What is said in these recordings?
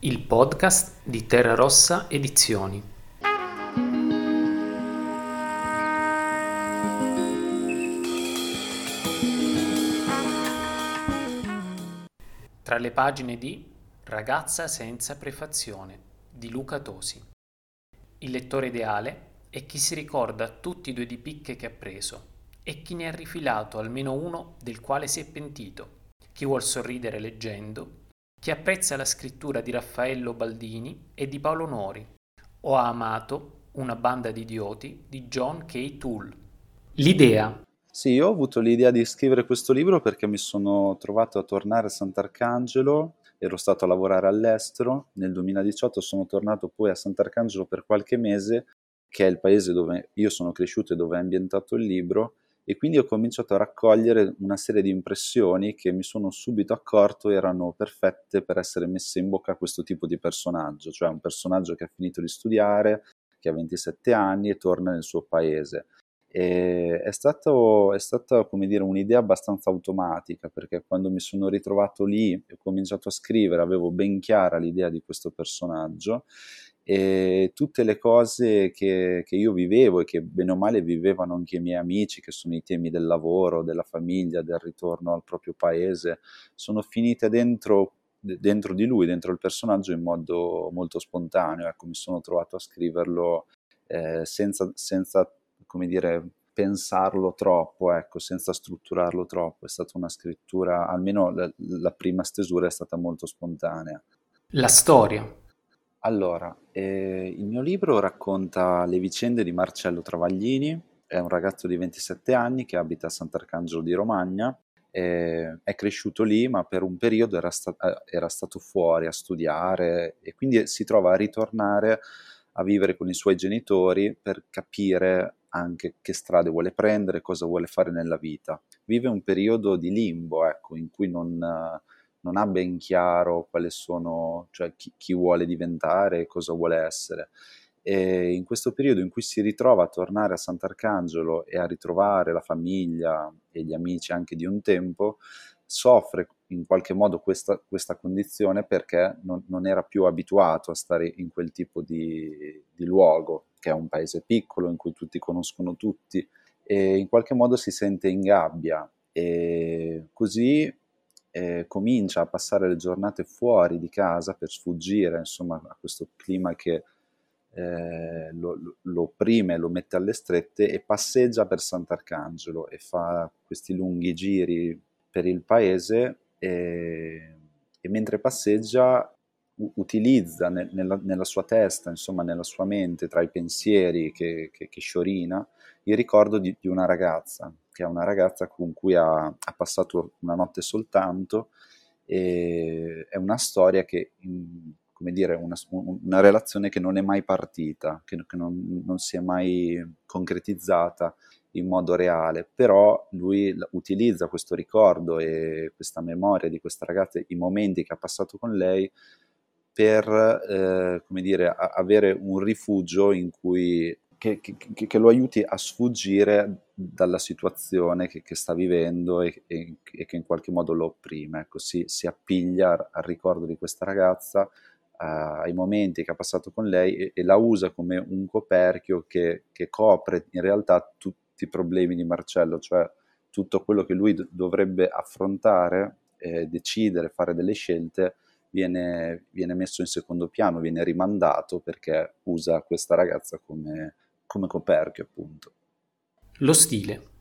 Il podcast di Terra Rossa Edizioni. Tra le pagine di Ragazza senza prefazione di Luca Tosi. Il lettore ideale è chi si ricorda tutti i due di picche che ha preso e chi ne ha rifilato almeno uno del quale si è pentito, chi vuol sorridere leggendo chi apprezza la scrittura di Raffaello Baldini e di Paolo Nori, o ha amato Una banda di idioti di John K. Toole. L'idea. Sì, io ho avuto l'idea di scrivere questo libro perché mi sono trovato a tornare a Sant'Arcangelo, ero stato a lavorare all'estero, nel 2018 sono tornato poi a Sant'Arcangelo per qualche mese, che è il paese dove io sono cresciuto e dove è ambientato il libro, e quindi ho cominciato a raccogliere una serie di impressioni che mi sono subito accorto erano perfette per essere messe in bocca a questo tipo di personaggio, cioè un personaggio che ha finito di studiare, che ha 27 anni e torna nel suo paese. E è, stato, è stata come dire, un'idea abbastanza automatica perché quando mi sono ritrovato lì e ho cominciato a scrivere avevo ben chiara l'idea di questo personaggio e tutte le cose che, che, io vivevo e che bene o male vivevano anche i miei amici, che sono i temi del lavoro, della famiglia, del ritorno al proprio paese, sono finite dentro, dentro di lui, dentro il personaggio in modo molto spontaneo. Ecco, mi sono trovato a scriverlo eh, senza, senza, come dire, pensarlo troppo, ecco, senza strutturarlo troppo. È stata una scrittura, almeno la, la prima stesura è stata molto spontanea. La storia allora, eh, il mio libro racconta le vicende di Marcello Travaglini, è un ragazzo di 27 anni che abita a Sant'Arcangelo di Romagna, eh, è cresciuto lì ma per un periodo era, sta- eh, era stato fuori a studiare e quindi si trova a ritornare a vivere con i suoi genitori per capire anche che strade vuole prendere, cosa vuole fare nella vita. Vive un periodo di limbo, ecco, in cui non non ha ben chiaro quali sono, cioè chi, chi vuole diventare e cosa vuole essere. E in questo periodo in cui si ritrova a tornare a Sant'Arcangelo e a ritrovare la famiglia e gli amici anche di un tempo, soffre in qualche modo questa, questa condizione perché non, non, era più abituato a stare in quel tipo di, di luogo, che è un paese piccolo in cui tutti conoscono tutti, e in qualche modo si sente in gabbia. E così eh, comincia a passare le giornate fuori di casa per sfuggire insomma, a questo clima che eh, lo, lo opprime, lo mette alle strette e passeggia per Sant'Arcangelo e fa questi lunghi giri per il paese e, e mentre passeggia utilizza ne, nella, nella, sua testa, insomma nella sua mente, tra i pensieri che, che, che sciorina, il ricordo di, di, una ragazza, che è una ragazza con cui ha, ha passato una notte soltanto e è una storia che, come dire, una, una relazione che non è mai partita, che, che non, non si è mai concretizzata in modo reale, però lui utilizza questo ricordo e questa memoria di questa ragazza, i momenti che ha passato con lei, per eh, come dire, avere un rifugio in cui, che, che, che, lo aiuti a sfuggire dalla situazione che, che sta vivendo e, e, e, che in qualche modo lo opprime. Ecco, si, si appiglia al ricordo di questa ragazza, ai momenti che ha passato con lei e, e la usa come un coperchio che, copre in realtà tutti i problemi di Marcello, cioè tutto quello che lui dovrebbe affrontare, eh, decidere, fare delle scelte viene, viene, messo in secondo piano, viene rimandato perché usa questa ragazza come, come coperchio, appunto. Lo stile.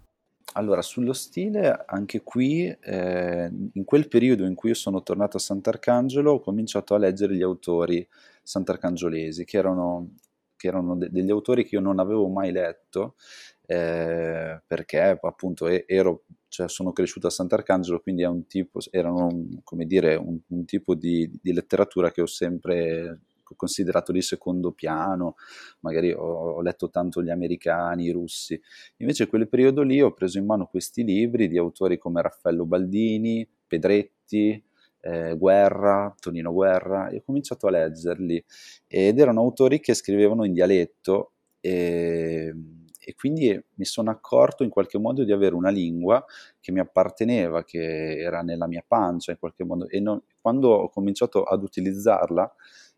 Allora, sullo stile, anche qui, eh, in quel periodo in cui io sono tornato a Sant'Arcangelo, ho cominciato a leggere gli autori sant'arcangiolesi, che erano, che erano de- degli autori che io non avevo mai letto, eh, perché appunto ero cioè sono cresciuto a Sant'Arcangelo, quindi è un tipo, erano come dire, un, un tipo di, di, letteratura che ho sempre considerato di secondo piano, magari ho, ho, letto tanto gli americani, i russi, invece in quel periodo lì ho preso in mano questi libri di autori come Raffaello Baldini, Pedretti, eh, Guerra, Tonino Guerra, e ho cominciato a leggerli. Ed erano autori che scrivevano in dialetto e e quindi mi sono accorto in qualche modo di avere una lingua che mi apparteneva, che era nella mia pancia in qualche modo e non, quando ho cominciato ad utilizzarla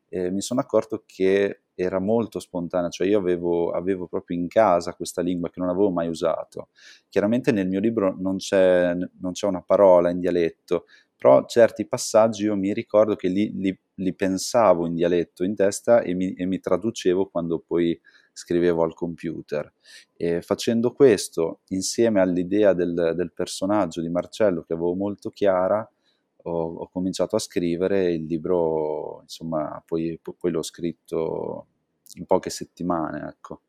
eh, mi sono accorto che era molto spontanea, cioè io avevo, avevo, proprio in casa questa lingua che non avevo mai usato. Chiaramente nel mio libro non c'è, non c'è una parola in dialetto, però certi passaggi io mi ricordo che li, li, li pensavo in dialetto in testa e mi, e mi, traducevo quando poi scrivevo al computer. E facendo questo, insieme all'idea del, del personaggio di Marcello che avevo molto chiara, ho, ho cominciato a scrivere il libro, insomma, poi, poi l'ho scritto in poche settimane, ecco.